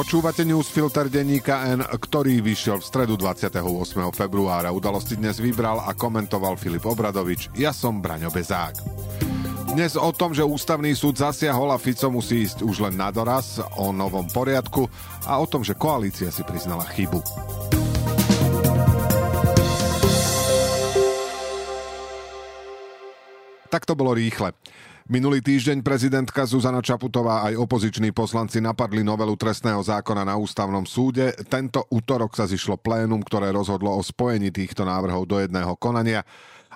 Počúvate newsfilter denníka N, ktorý vyšiel v stredu 28. februára. Udalosti dnes vybral a komentoval Filip Obradovič. Ja som Braňo Bezák. Dnes o tom, že ústavný súd zasiahol a Fico musí ísť už len na doraz, o novom poriadku a o tom, že koalícia si priznala chybu. Tak to bolo rýchle. Minulý týždeň prezidentka Zuzana Čaputová aj opoziční poslanci napadli novelu trestného zákona na ústavnom súde. Tento útorok sa zišlo plénum, ktoré rozhodlo o spojení týchto návrhov do jedného konania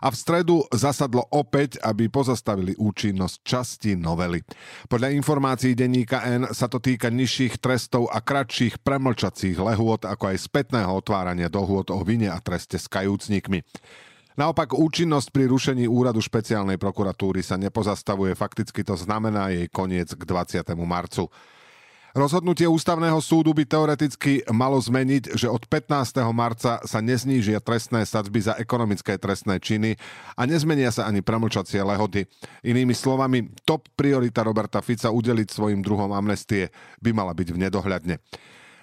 a v stredu zasadlo opäť, aby pozastavili účinnosť časti novely. Podľa informácií denníka N sa to týka nižších trestov a kratších premlčacích lehôd, ako aj spätného otvárania dohôd o vine a treste s kajúcnikmi. Naopak účinnosť pri rušení úradu špeciálnej prokuratúry sa nepozastavuje, fakticky to znamená jej koniec k 20. marcu. Rozhodnutie ústavného súdu by teoreticky malo zmeniť, že od 15. marca sa neznížia trestné sadzby za ekonomické trestné činy a nezmenia sa ani premlčacie lehody. Inými slovami, top priorita Roberta Fica udeliť svojim druhom amnestie by mala byť v nedohľadne.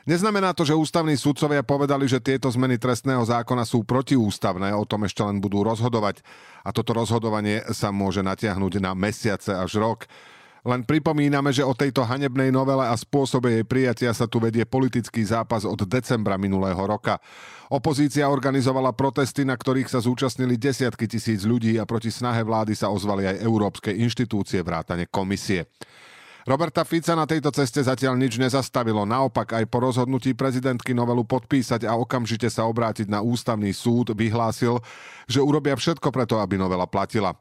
Neznamená to, že ústavní súdcovia povedali, že tieto zmeny trestného zákona sú protiústavné, o tom ešte len budú rozhodovať a toto rozhodovanie sa môže natiahnuť na mesiace až rok. Len pripomíname, že o tejto hanebnej novele a spôsobe jej prijatia sa tu vedie politický zápas od decembra minulého roka. Opozícia organizovala protesty, na ktorých sa zúčastnili desiatky tisíc ľudí a proti snahe vlády sa ozvali aj európske inštitúcie vrátane komisie. Roberta Fica na tejto ceste zatiaľ nič nezastavilo. Naopak aj po rozhodnutí prezidentky novelu podpísať a okamžite sa obrátiť na ústavný súd vyhlásil, že urobia všetko preto, aby novela platila.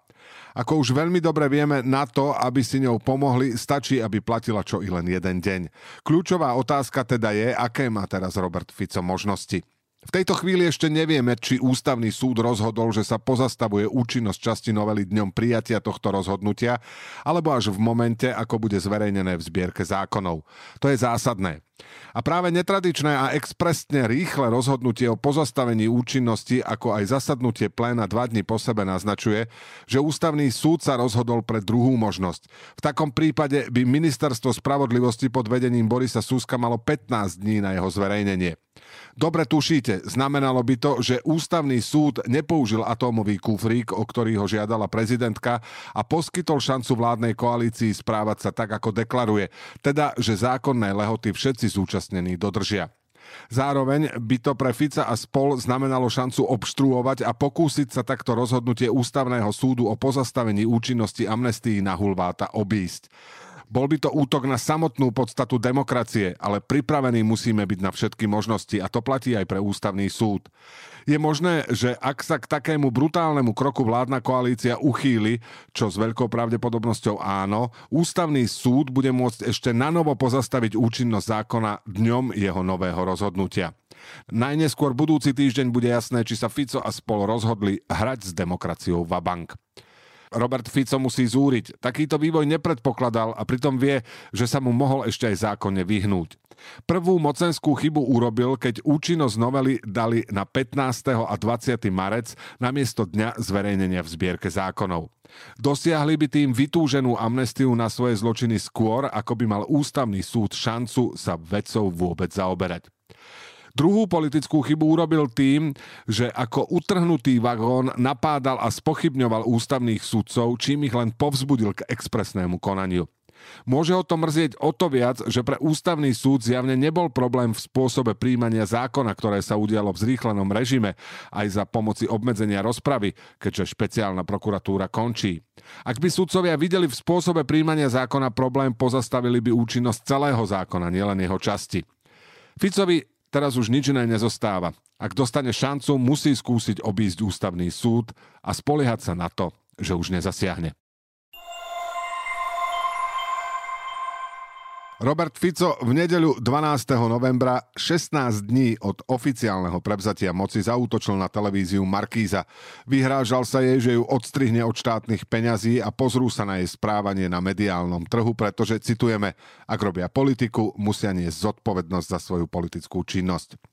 Ako už veľmi dobre vieme, na to, aby si ňou pomohli, stačí, aby platila čo i len jeden deň. Kľúčová otázka teda je, aké má teraz Robert Fico možnosti. V tejto chvíli ešte nevieme, či ústavný súd rozhodol, že sa pozastavuje účinnosť časti novely dňom prijatia tohto rozhodnutia, alebo až v momente, ako bude zverejnené v zbierke zákonov. To je zásadné. A práve netradičné a expresne rýchle rozhodnutie o pozastavení účinnosti, ako aj zasadnutie pléna dva dní po sebe naznačuje, že ústavný súd sa rozhodol pre druhú možnosť. V takom prípade by ministerstvo spravodlivosti pod vedením Borisa Súska malo 15 dní na jeho zverejnenie. Dobre tušíte, znamenalo by to, že ústavný súd nepoužil atómový kufrík, o ktorý ho žiadala prezidentka a poskytol šancu vládnej koalícii správať sa tak, ako deklaruje, teda, že zákonné lehoty všetci zúčastnení dodržia. Zároveň by to pre Fica a spol znamenalo šancu obštruovať a pokúsiť sa takto rozhodnutie ústavného súdu o pozastavení účinnosti amnestii na Hulváta obísť. Bol by to útok na samotnú podstatu demokracie, ale pripravení musíme byť na všetky možnosti a to platí aj pre ústavný súd. Je možné, že ak sa k takému brutálnemu kroku vládna koalícia uchýli, čo s veľkou pravdepodobnosťou áno, ústavný súd bude môcť ešte nanovo pozastaviť účinnosť zákona dňom jeho nového rozhodnutia. Najneskôr budúci týždeň bude jasné, či sa Fico a spol rozhodli hrať s demokraciou Vabank. Robert Fico musí zúriť. Takýto vývoj nepredpokladal a pritom vie, že sa mu mohol ešte aj zákonne vyhnúť. Prvú mocenskú chybu urobil, keď účinnosť novely dali na 15. a 20. marec namiesto dňa zverejnenia v zbierke zákonov. Dosiahli by tým vytúženú amnestiu na svoje zločiny skôr, ako by mal ústavný súd šancu sa vecou vôbec zaoberať. Druhú politickú chybu urobil tým, že ako utrhnutý vagón napádal a spochybňoval ústavných sudcov, čím ich len povzbudil k expresnému konaniu. Môže ho to mrzieť o to viac, že pre ústavný súd zjavne nebol problém v spôsobe príjmania zákona, ktoré sa udialo v zrýchlenom režime, aj za pomoci obmedzenia rozpravy, keďže špeciálna prokuratúra končí. Ak by sudcovia videli v spôsobe príjmania zákona problém, pozastavili by účinnosť celého zákona, nielen jeho časti. Ficovi Teraz už nič iné nezostáva. Ak dostane šancu, musí skúsiť obísť ústavný súd a spoliehať sa na to, že už nezasiahne. Robert Fico v nedeľu 12. novembra 16 dní od oficiálneho prevzatia moci zautočil na televíziu Markíza. Vyhrážal sa jej, že ju odstrihne od štátnych peňazí a pozrú sa na jej správanie na mediálnom trhu, pretože, citujeme, ak robia politiku, musia niesť zodpovednosť za svoju politickú činnosť.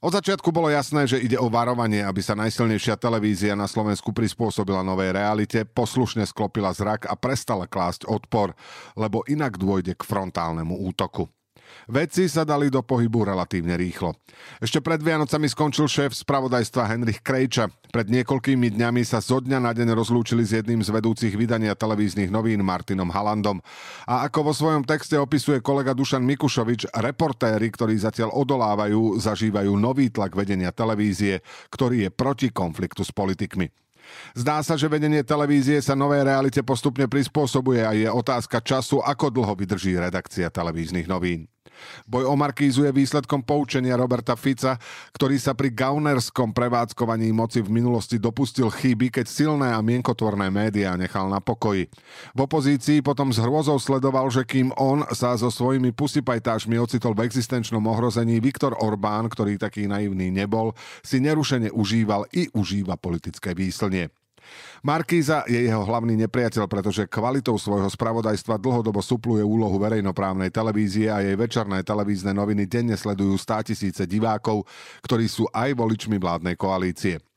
Od začiatku bolo jasné, že ide o varovanie, aby sa najsilnejšia televízia na Slovensku prispôsobila novej realite, poslušne sklopila zrak a prestala klásť odpor, lebo inak dôjde k frontálnemu útoku. Veci sa dali do pohybu relatívne rýchlo. Ešte pred Vianocami skončil šéf spravodajstva Henrich Krejča. Pred niekoľkými dňami sa zo dňa na deň rozlúčili s jedným z vedúcich vydania televíznych novín Martinom Halandom. A ako vo svojom texte opisuje kolega Dušan Mikušovič, reportéri, ktorí zatiaľ odolávajú, zažívajú nový tlak vedenia televízie, ktorý je proti konfliktu s politikmi. Zdá sa, že vedenie televízie sa novej realite postupne prispôsobuje a je otázka času, ako dlho vydrží redakcia televíznych novín. Boj o Markízu je výsledkom poučenia Roberta Fica, ktorý sa pri gaunerskom prevádzkovaní moci v minulosti dopustil chyby, keď silné a mienkotvorné médiá nechal na pokoji. V opozícii potom s hrôzou sledoval, že kým on sa so svojimi pusipajtášmi ocitol v existenčnom ohrození, Viktor Orbán, ktorý taký naivný nebol, si nerušene užíval i užíva politické výslnie. Markíza je jeho hlavný nepriateľ, pretože kvalitou svojho spravodajstva dlhodobo supluje úlohu verejnoprávnej televízie a jej večerné televízne noviny denne sledujú 100 tisíce divákov, ktorí sú aj voličmi vládnej koalície.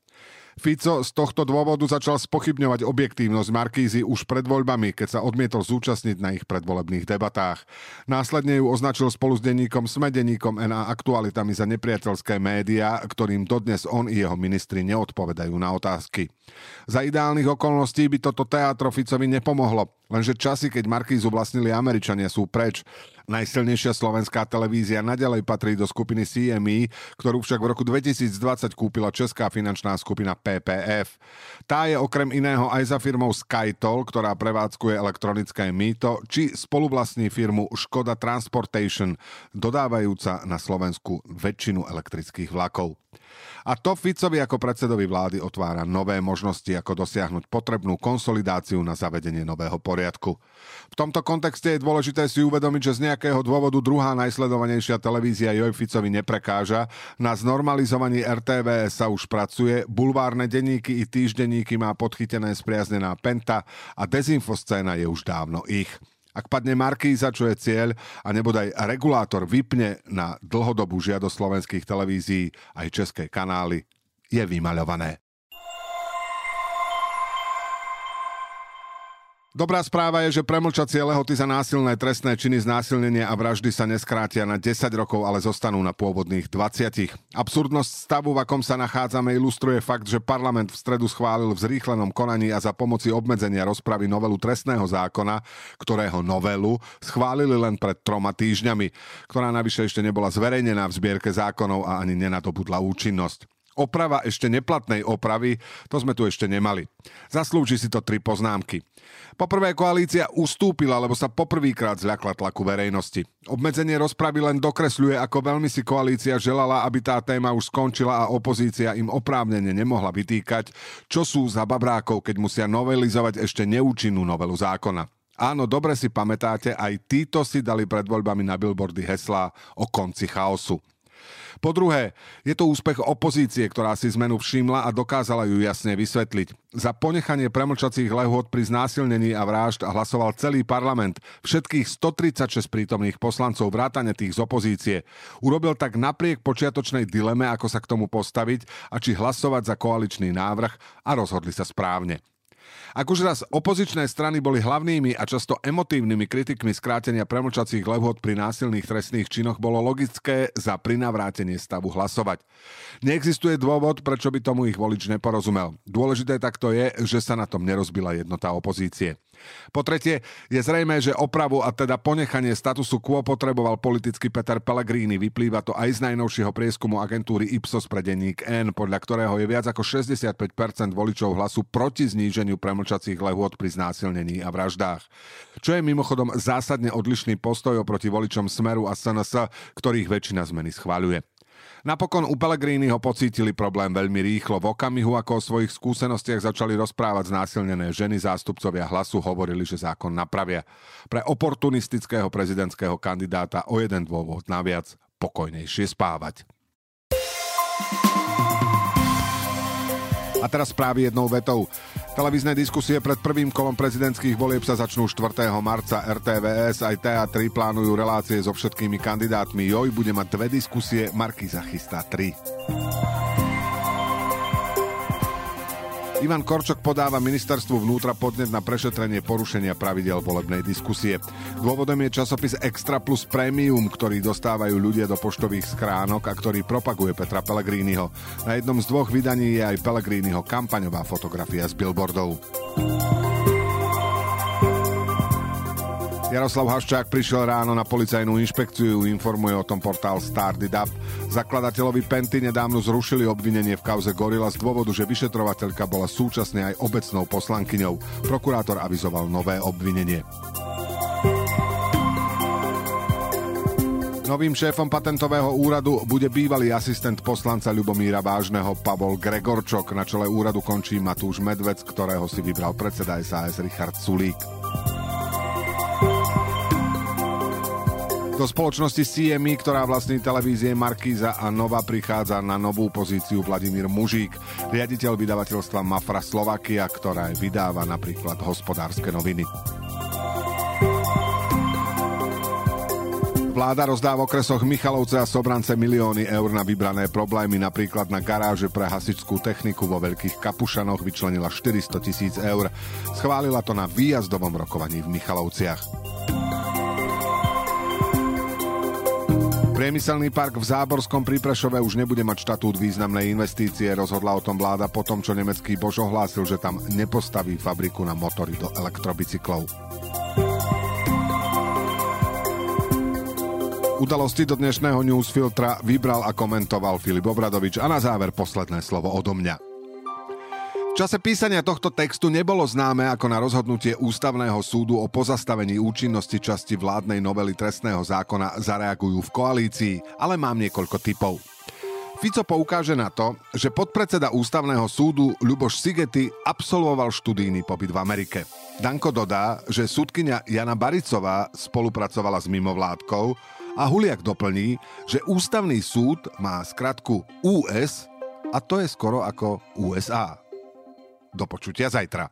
Fico z tohto dôvodu začal spochybňovať objektívnosť Markízy už pred voľbami, keď sa odmietol zúčastniť na ich predvolebných debatách. Následne ju označil spolu s denníkom Smedeníkom NA aktualitami za nepriateľské médiá, ktorým dodnes on i jeho ministri neodpovedajú na otázky. Za ideálnych okolností by toto teatro Ficovi nepomohlo, lenže časy, keď Markízu vlastnili Američania, sú preč. Najsilnejšia slovenská televízia nadalej patrí do skupiny CME, ktorú však v roku 2020 kúpila česká finančná skupina PPF. Tá je okrem iného aj za firmou Skytol, ktorá prevádzkuje elektronické mýto, či spoluvlastní firmu Škoda Transportation, dodávajúca na Slovensku väčšinu elektrických vlakov. A to Ficovi ako predsedovi vlády otvára nové možnosti, ako dosiahnuť potrebnú konsolidáciu na zavedenie nového poriadku. V tomto kontexte je dôležité si uvedomiť, že z nejakého dôvodu druhá najsledovanejšia televízia Joj Ficovi neprekáža. Na znormalizovaní RTVS sa už pracuje, bulvárne denníky i týždenníky má podchytené spriaznená Penta a dezinfoscéna je už dávno ich. Ak padne Markíza, čo je cieľ, a nebodaj regulátor vypne na dlhodobú žiadosť slovenských televízií aj české kanály, je vymaľované. Dobrá správa je, že premlčacie lehoty za násilné trestné činy znásilnenia a vraždy sa neskrátia na 10 rokov, ale zostanú na pôvodných 20. Absurdnosť stavu, v akom sa nachádzame, ilustruje fakt, že parlament v stredu schválil v zrýchlenom konaní a za pomoci obmedzenia rozpravy novelu trestného zákona, ktorého novelu schválili len pred troma týždňami, ktorá navyše ešte nebola zverejnená v zbierke zákonov a ani nenadobudla účinnosť. Oprava ešte neplatnej opravy, to sme tu ešte nemali. Zaslúži si to tri poznámky. Poprvé koalícia ustúpila, lebo sa poprvýkrát zľakla tlaku verejnosti. Obmedzenie rozpravy len dokresľuje, ako veľmi si koalícia želala, aby tá téma už skončila a opozícia im oprávnene nemohla vytýkať, čo sú za babrákov, keď musia novelizovať ešte neúčinnú novelu zákona. Áno, dobre si pamätáte, aj títo si dali pred voľbami na billboardy heslá o konci chaosu. Po druhé, je to úspech opozície, ktorá si zmenu všimla a dokázala ju jasne vysvetliť. Za ponechanie premlčacích lehôd pri znásilnení a vražd hlasoval celý parlament, všetkých 136 prítomných poslancov vrátane tých z opozície. Urobil tak napriek počiatočnej dileme, ako sa k tomu postaviť a či hlasovať za koaličný návrh a rozhodli sa správne. Ak už raz opozičné strany boli hlavnými a často emotívnymi kritikmi skrátenia premlčacích lehôd pri násilných trestných činoch, bolo logické za prinavrátenie stavu hlasovať. Neexistuje dôvod, prečo by tomu ich volič neporozumel. Dôležité takto je, že sa na tom nerozbila jednota opozície. Po tretie, je zrejme, že opravu a teda ponechanie statusu quo potreboval politický Peter Pellegrini. Vyplýva to aj z najnovšieho prieskumu agentúry Ipsos pre denník N, podľa ktorého je viac ako 65% voličov hlasu proti zníženiu premlčacích lehôd pri znásilnení a vraždách. Čo je mimochodom zásadne odlišný postoj oproti voličom Smeru a SNS, ktorých väčšina zmeny schváľuje. Napokon u ho pocítili problém veľmi rýchlo. V okamihu, ako o svojich skúsenostiach začali rozprávať znásilnené ženy, zástupcovia hlasu hovorili, že zákon napravia. Pre oportunistického prezidentského kandidáta o jeden dôvod naviac pokojnejšie spávať. A teraz správy jednou vetou. Televízne diskusie pred prvým kolom prezidentských volieb sa začnú 4. marca. RTVS aj TA3 plánujú relácie so všetkými kandidátmi. Joj bude mať dve diskusie, Marky zachystá tri. Ivan Korčok podáva ministerstvu vnútra podnet na prešetrenie porušenia pravidel volebnej diskusie. Dôvodom je časopis Extra Plus Premium, ktorý dostávajú ľudia do poštových schránok a ktorý propaguje Petra Pellegriniho. Na jednom z dvoch vydaní je aj Pellegriniho kampaňová fotografia z billboardov. Jaroslav Haščák prišiel ráno na policajnú inšpekciu, informuje o tom portál Up. Zakladateľovi Penty nedávno zrušili obvinenie v kauze Gorila z dôvodu, že vyšetrovateľka bola súčasne aj obecnou poslankyňou. Prokurátor avizoval nové obvinenie. Novým šéfom patentového úradu bude bývalý asistent poslanca Ľubomíra Vážneho Pavol Gregorčok. Na čele úradu končí Matúš Medvec, ktorého si vybral predseda SAS Richard Sulík. Do spoločnosti CME, ktorá vlastní televízie Markíza a Nova prichádza na novú pozíciu Vladimír Mužík, riaditeľ vydavateľstva Mafra Slovakia, ktorá vydáva napríklad hospodárske noviny. Vláda rozdá v okresoch Michalovce a Sobrance milióny eur na vybrané problémy, napríklad na garáže pre hasičskú techniku vo Veľkých Kapušanoch vyčlenila 400 tisíc eur. Schválila to na výjazdovom rokovaní v Michalovciach. Priemyselný park v Záborskom pri už nebude mať štatút významnej investície, rozhodla o tom vláda po tom, čo nemecký Bož ohlásil, že tam nepostaví fabriku na motory do elektrobicyklov. Udalosti do dnešného newsfiltra vybral a komentoval Filip Obradovič a na záver posledné slovo odo mňa. V čase písania tohto textu nebolo známe, ako na rozhodnutie Ústavného súdu o pozastavení účinnosti časti vládnej novely trestného zákona zareagujú v koalícii, ale mám niekoľko typov. Fico poukáže na to, že podpredseda Ústavného súdu Ľuboš Sigety absolvoval študijný pobyt v Amerike. Danko dodá, že súdkynia Jana Baricová spolupracovala s mimovládkou a Huliak doplní, že Ústavný súd má skratku US a to je skoro ako USA. Do počutia zajtra.